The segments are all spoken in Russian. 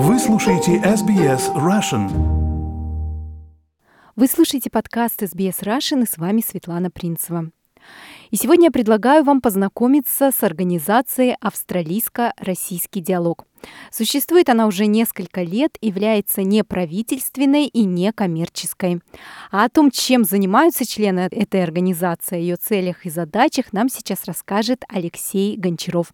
Вы слушаете SBS Russian. Вы слушаете подкаст SBS Russian и с вами Светлана Принцева. И сегодня я предлагаю вам познакомиться с организацией «Австралийско-российский диалог». Существует она уже несколько лет, является неправительственной и некоммерческой. А о том, чем занимаются члены этой организации, ее целях и задачах, нам сейчас расскажет Алексей Гончаров,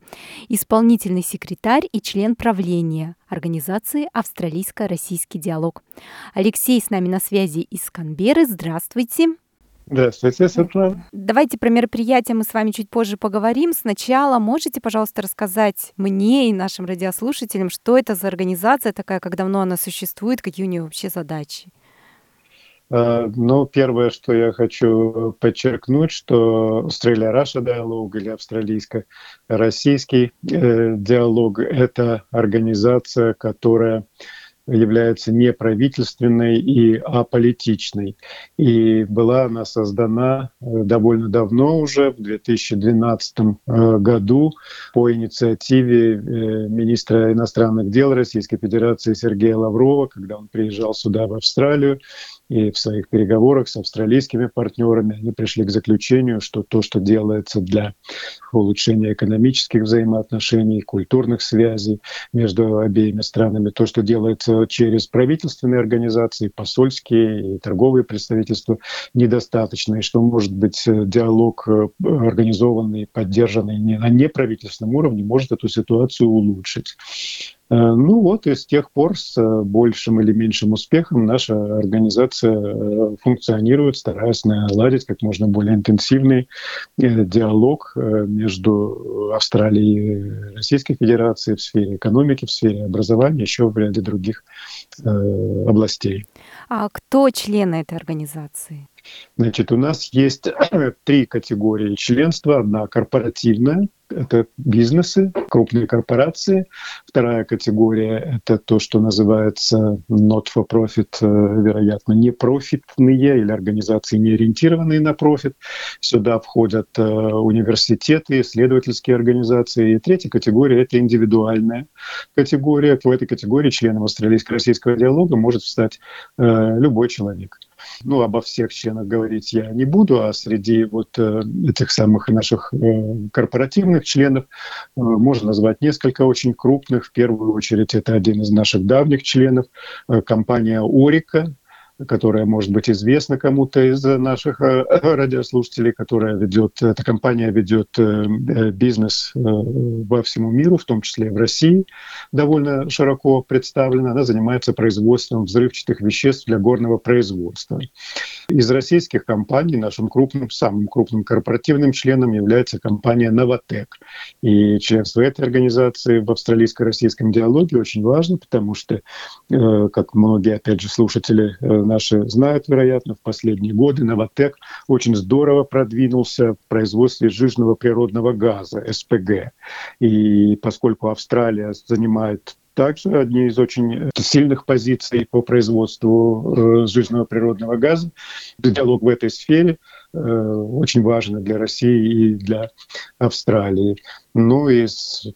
исполнительный секретарь и член правления организации «Австралийско-российский диалог». Алексей с нами на связи из Канберы. Здравствуйте. Здравствуйте, Светлана. Давайте про мероприятие мы с вами чуть позже поговорим. Сначала можете, пожалуйста, рассказать мне и нашим радиослушателям, что это за организация такая, как давно она существует, какие у нее вообще задачи? А, ну, первое, что я хочу подчеркнуть, что Австралия-Раша диалог или австралийско-российский э, диалог – это организация, которая является неправительственной и аполитичной. И была она создана э, довольно давно уже, в 2012 э, году, по инициативе э, министра иностранных дел Российской Федерации Сергея Лаврова, когда он приезжал сюда, в Австралию, и в своих переговорах с австралийскими партнерами они пришли к заключению, что то, что делается для улучшения экономических взаимоотношений, культурных связей между обеими странами, то, что делается через правительственные организации, посольские и торговые представительства, недостаточно, и что может быть диалог э, организованный, поддержанный на неправительственном уровне, может эту ситуацию улучшить. Э, ну вот и с тех пор с э, большим или меньшим успехом наша организация э, функционирует, стараясь наладить как можно более интенсивный диалог между Австралией и Российской Федерацией в сфере экономики, в сфере образования, еще в ряде других областей. А кто члены этой организации? Значит, у нас есть три категории членства. Одна корпоративная, это бизнесы, крупные корпорации. Вторая категория – это то, что называется not-for-profit, э, вероятно, непрофитные или организации, не ориентированные на профит. Сюда входят э, университеты, исследовательские организации. И третья категория – это индивидуальная категория. В этой категории членом австралийско-российского диалога может стать э, любой человек. Ну, обо всех членах говорить я не буду, а среди вот э, этих самых наших э, корпоративных членов э, можно назвать несколько очень крупных. В первую очередь это один из наших давних членов, компания «Орика», которая может быть известна кому-то из наших э, радиослушателей, которая ведет, эта компания ведет э, э, бизнес во всему миру, в том числе в России, довольно широко представлена. Она занимается производством взрывчатых веществ для горного производства. Из российских компаний нашим крупным, самым крупным корпоративным членом является компания «Новотек». И членство этой организации в австралийско-российском диалоге очень важно, потому что, как многие, опять же, слушатели наши знают, вероятно, в последние годы Новотек очень здорово продвинулся в производстве жирного природного газа, СПГ. И поскольку Австралия занимает также одни из очень сильных позиций по производству э, жирного природного газа. Диалог в этой сфере э, очень важен для России и для Австралии. Ну и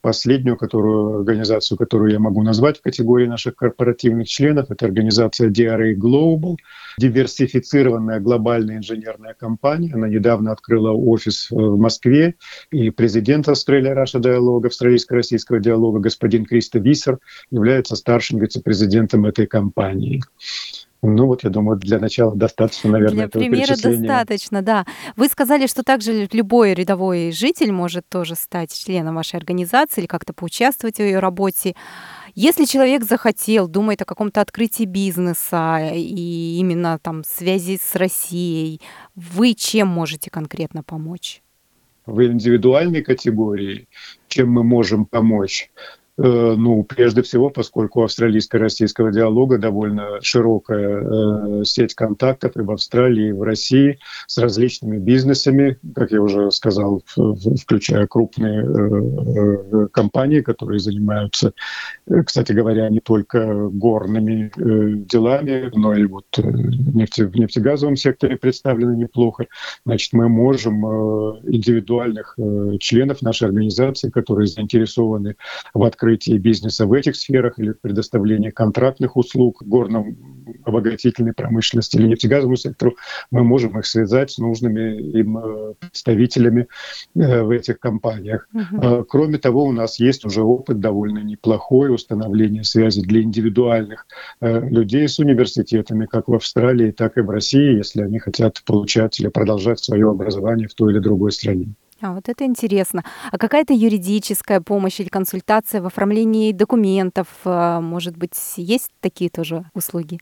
последнюю которую, организацию, которую я могу назвать в категории наших корпоративных членов, это организация DRA Global, диверсифицированная глобальная инженерная компания. Она недавно открыла офис в Москве, и президент Австралия Раша диалога, австралийско-российского диалога, господин Кристо Виссер, является старшим вице-президентом этой компании. Ну вот, я думаю, для начала достаточно, наверное, Для примера достаточно, да. Вы сказали, что также любой рядовой житель может тоже стать членом вашей организации или как-то поучаствовать в ее работе. Если человек захотел, думает о каком-то открытии бизнеса и именно там связи с Россией, вы чем можете конкретно помочь? В индивидуальной категории, чем мы можем помочь? Э, ну, прежде всего, поскольку австралийско-российского диалога довольно широкая э, сеть контактов и в Австралии, и в России с различными бизнесами, как я уже сказал, включая крупные э, компании, которые занимаются, кстати говоря, не только горными делами, но и вот нефте, в нефтегазовом секторе представлены неплохо. Значит, мы можем индивидуальных членов нашей организации, которые заинтересованы в открытии открытии бизнеса в этих сферах или предоставлении контрактных услуг горном обогатительной промышленности или нефтегазовому сектору, мы можем их связать с нужными им э, представителями э, в этих компаниях. Угу. Кроме того, у нас есть уже опыт довольно неплохой установления связи для индивидуальных людей с университетами, как в Австралии, так и в России, если они хотят получать или продолжать свое образование в той или другой стране. А вот это интересно. А какая-то юридическая помощь или консультация в оформлении документов, может быть, есть такие тоже услуги?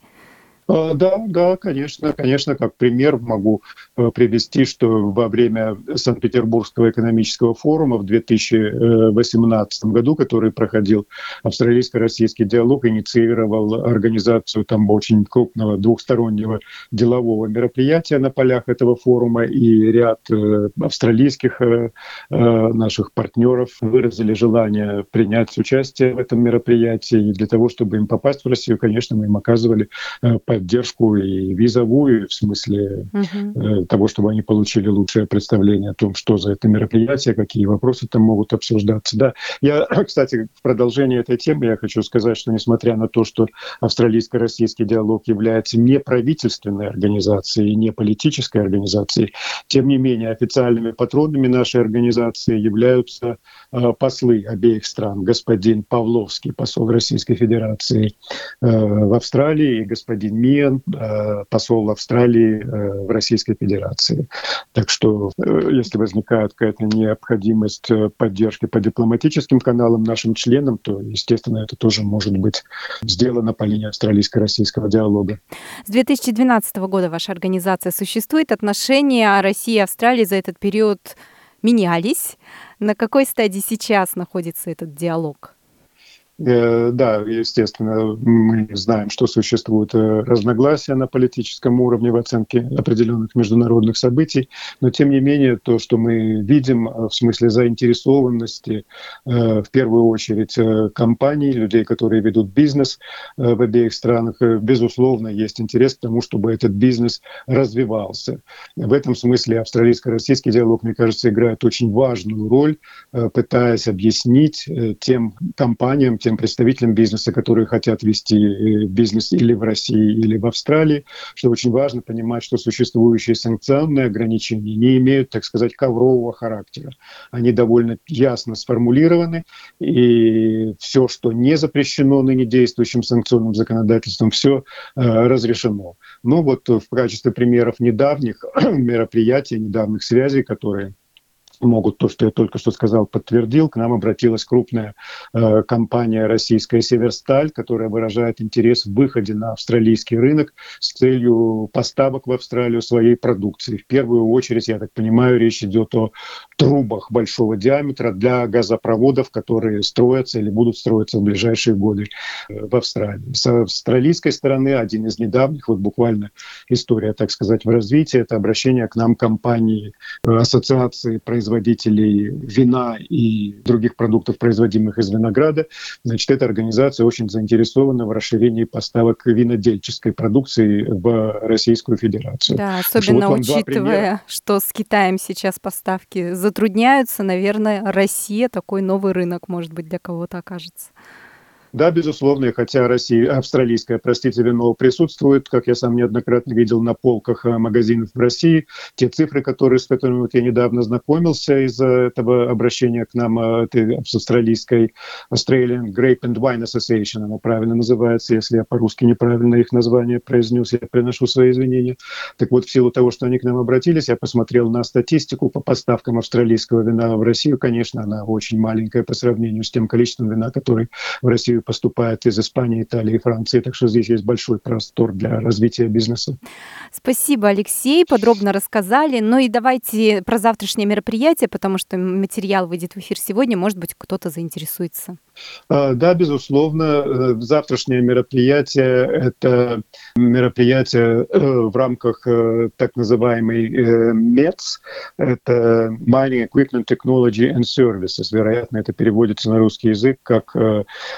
А, да, да, конечно, конечно, как пример могу э, привести, что во время Санкт-Петербургского экономического форума в 2018 году, который проходил австралийско-российский диалог, инициировал организацию там очень крупного двухстороннего делового мероприятия на полях этого форума, и ряд э, австралийских э, наших партнеров выразили желание принять участие в этом мероприятии, и для того, чтобы им попасть в Россию, конечно, мы им оказывали поддержку и визовую, в смысле uh-huh. того, чтобы они получили лучшее представление о том, что за это мероприятие, какие вопросы там могут обсуждаться. Да, я, кстати, в продолжении этой темы я хочу сказать, что несмотря на то, что австралийско-российский диалог является не правительственной организацией, не политической организацией, тем не менее официальными патронами нашей организации являются э, послы обеих стран. Господин Павловский, посол Российской Федерации э, в Австралии, и господин Мен, э, посол Австралии э, в Российской Федерации. Так что, э, если возникает какая-то необходимость поддержки по дипломатическим каналам нашим членам, то, естественно, это тоже может быть сделано по линии австралийско-российского диалога. С 2012 года ваша организация существует. Отношения России и Австралии за этот период менялись. На какой стадии сейчас находится этот диалог? Э, да, естественно, мы знаем, что существуют э, разногласия на политическом уровне в оценке определенных международных событий, но тем не менее то, что мы видим э, в смысле заинтересованности, в первую очередь компаний, людей, которые ведут бизнес в обеих странах, безусловно, есть интерес к тому, чтобы этот бизнес развивался. В этом смысле австралийско-российский диалог, мне кажется, играет очень важную роль, пытаясь объяснить тем компаниям, тем представителям бизнеса, которые хотят вести э, бизнес или в России, или в Австралии, что очень важно понимать, что существующие санкционные ограничения не имеют, так сказать, коврового характера. Они довольно ясно сформулированы, и все, что не запрещено ныне действующим санкционным законодательством, все э, разрешено. Ну вот в качестве примеров недавних мероприятий, недавних связей, которые могут то, что я только что сказал, подтвердил. К нам обратилась крупная э, компания российская «Северсталь», которая выражает интерес в выходе на австралийский рынок с целью поставок в Австралию своей продукции. В первую очередь, я так понимаю, речь идет о трубах большого диаметра для газопроводов, которые строятся или будут строиться в ближайшие годы э, в Австралии. С австралийской стороны один из недавних, вот буквально история, так сказать, в развитии, это обращение к нам компании э, Ассоциации производителей производителей вина и других продуктов, производимых из винограда, значит, эта организация очень заинтересована в расширении поставок винодельческой продукции в Российскую Федерацию. Да, особенно вот учитывая, что с Китаем сейчас поставки затрудняются, наверное, Россия такой новый рынок, может быть, для кого-то окажется. Да, безусловно, хотя Россия, австралийское, простите, вино присутствует, как я сам неоднократно видел на полках э, магазинов в России. Те цифры, которые, с которыми вот я недавно знакомился из-за этого обращения к нам, э, этой австралийской Australian Grape and Wine Association, она правильно называется, если я по-русски неправильно их название произнес, я приношу свои извинения. Так вот, в силу того, что они к нам обратились, я посмотрел на статистику по поставкам австралийского вина в Россию. Конечно, она очень маленькая по сравнению с тем количеством вина, который в Россию поступает из Испании, Италии и Франции. Так что здесь есть большой простор для развития бизнеса. Спасибо, Алексей. Подробно рассказали. Ну и давайте про завтрашнее мероприятие, потому что материал выйдет в эфир сегодня. Может быть, кто-то заинтересуется. А, да, безусловно. Э, завтрашнее мероприятие – это мероприятие э, в рамках э, так называемой МЕЦ. Это Mining Equipment Technology and Services. Вероятно, это переводится на русский язык как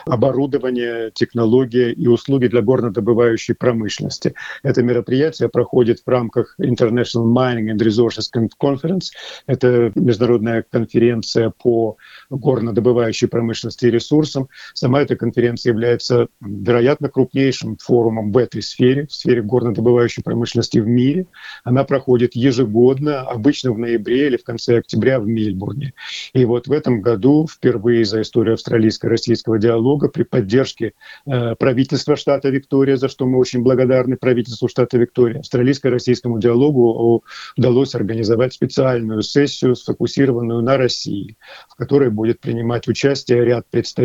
оборудование, технология и услуги для горнодобывающей промышленности. Это мероприятие проходит в рамках International Mining and Resources Conference. Это международная конференция по горнодобывающей промышленности и ресурсам ресурсам. Сама эта конференция является, вероятно, крупнейшим форумом в этой сфере, в сфере горнодобывающей промышленности в мире. Она проходит ежегодно, обычно в ноябре или в конце октября в Мельбурне. И вот в этом году впервые за историю австралийско-российского диалога при поддержке э, правительства штата Виктория, за что мы очень благодарны правительству штата Виктория, австралийско-российскому диалогу удалось организовать специальную сессию, сфокусированную на России, в которой будет принимать участие ряд представителей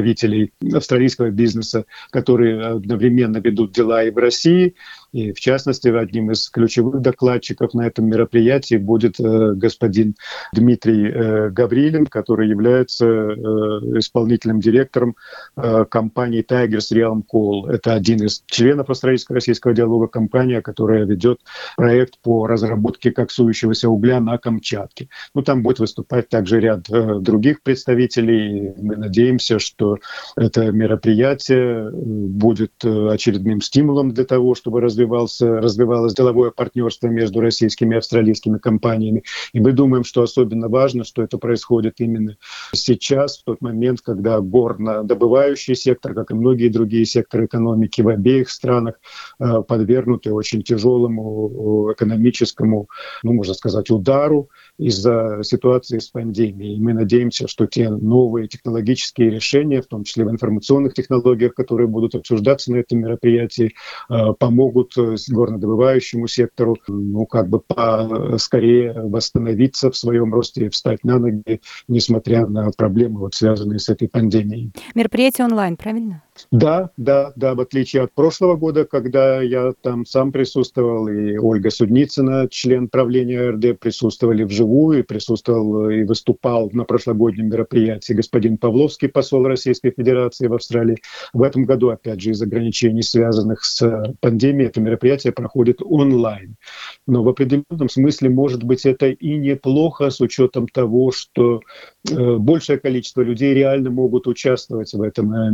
австралийского бизнеса, которые одновременно ведут дела и в России, и в частности, одним из ключевых докладчиков на этом мероприятии будет э, господин Дмитрий э, Гаврилин, который является э, исполнительным директором компании Tigers Realm Coal. Это один из членов австралийско-российского диалога, компания, которая ведет проект по разработке коксующегося угля на Камчатке. Ну, там будет выступать также ряд других представителей. Мы надеемся, что это мероприятие будет очередным стимулом для того, чтобы развивать развивался, развивалось деловое партнерство между российскими и австралийскими компаниями. И мы думаем, что особенно важно, что это происходит именно сейчас, в тот момент, когда горно-добывающий сектор, как и многие другие секторы экономики в обеих странах, э, подвергнуты очень тяжелому экономическому, ну, можно сказать, удару из-за ситуации с пандемией. И мы надеемся, что те новые технологические решения, в том числе в информационных технологиях, которые будут обсуждаться на этом мероприятии, э, помогут горнодобывающему сектору, ну, как бы скорее восстановиться в своем росте и встать на ноги, несмотря на проблемы, вот, связанные с этой пандемией. Мероприятие онлайн, правильно? Да, да, да, в отличие от прошлого года, когда я там сам присутствовал, и Ольга Судницына, член правления РД, присутствовали вживую, и присутствовал и выступал на прошлогоднем мероприятии господин Павловский, посол Российской Федерации в Австралии. В этом году, опять же, из ограничений, связанных с пандемией, это мероприятие проходит онлайн. Но в определенном смысле, может быть, это и неплохо с учетом того, что э, большее количество людей реально могут участвовать в этом э,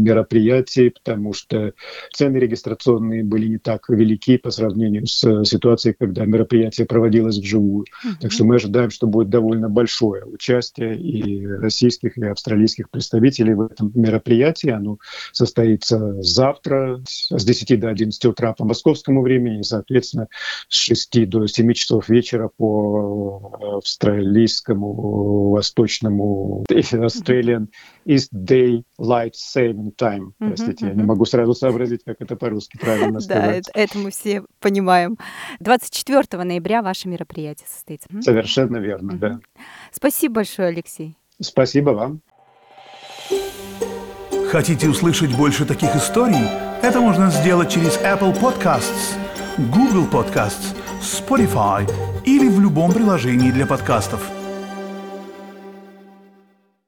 мероприятии, потому что цены регистрационные были не так велики по сравнению с э, ситуацией, когда мероприятие проводилось вживую. Mm-hmm. Так что мы ожидаем, что будет довольно большое участие и российских, и австралийских представителей в этом мероприятии. Оно состоится завтра с 10 до 11 утра по московскому времени, соответственно, с 6 до 7 часов вечера по э, австралийскому восточному Australian East Day Light Saving Time. Простите, я не могу сразу сообразить, как это по-русски правильно сказать. Да, это мы все понимаем. 24 ноября ваше мероприятие состоится. Совершенно верно, да. Спасибо большое, Алексей. Спасибо вам. Хотите услышать больше таких историй? Это можно сделать через Apple Podcasts, Google Podcasts, Spotify или в любом приложении для подкастов –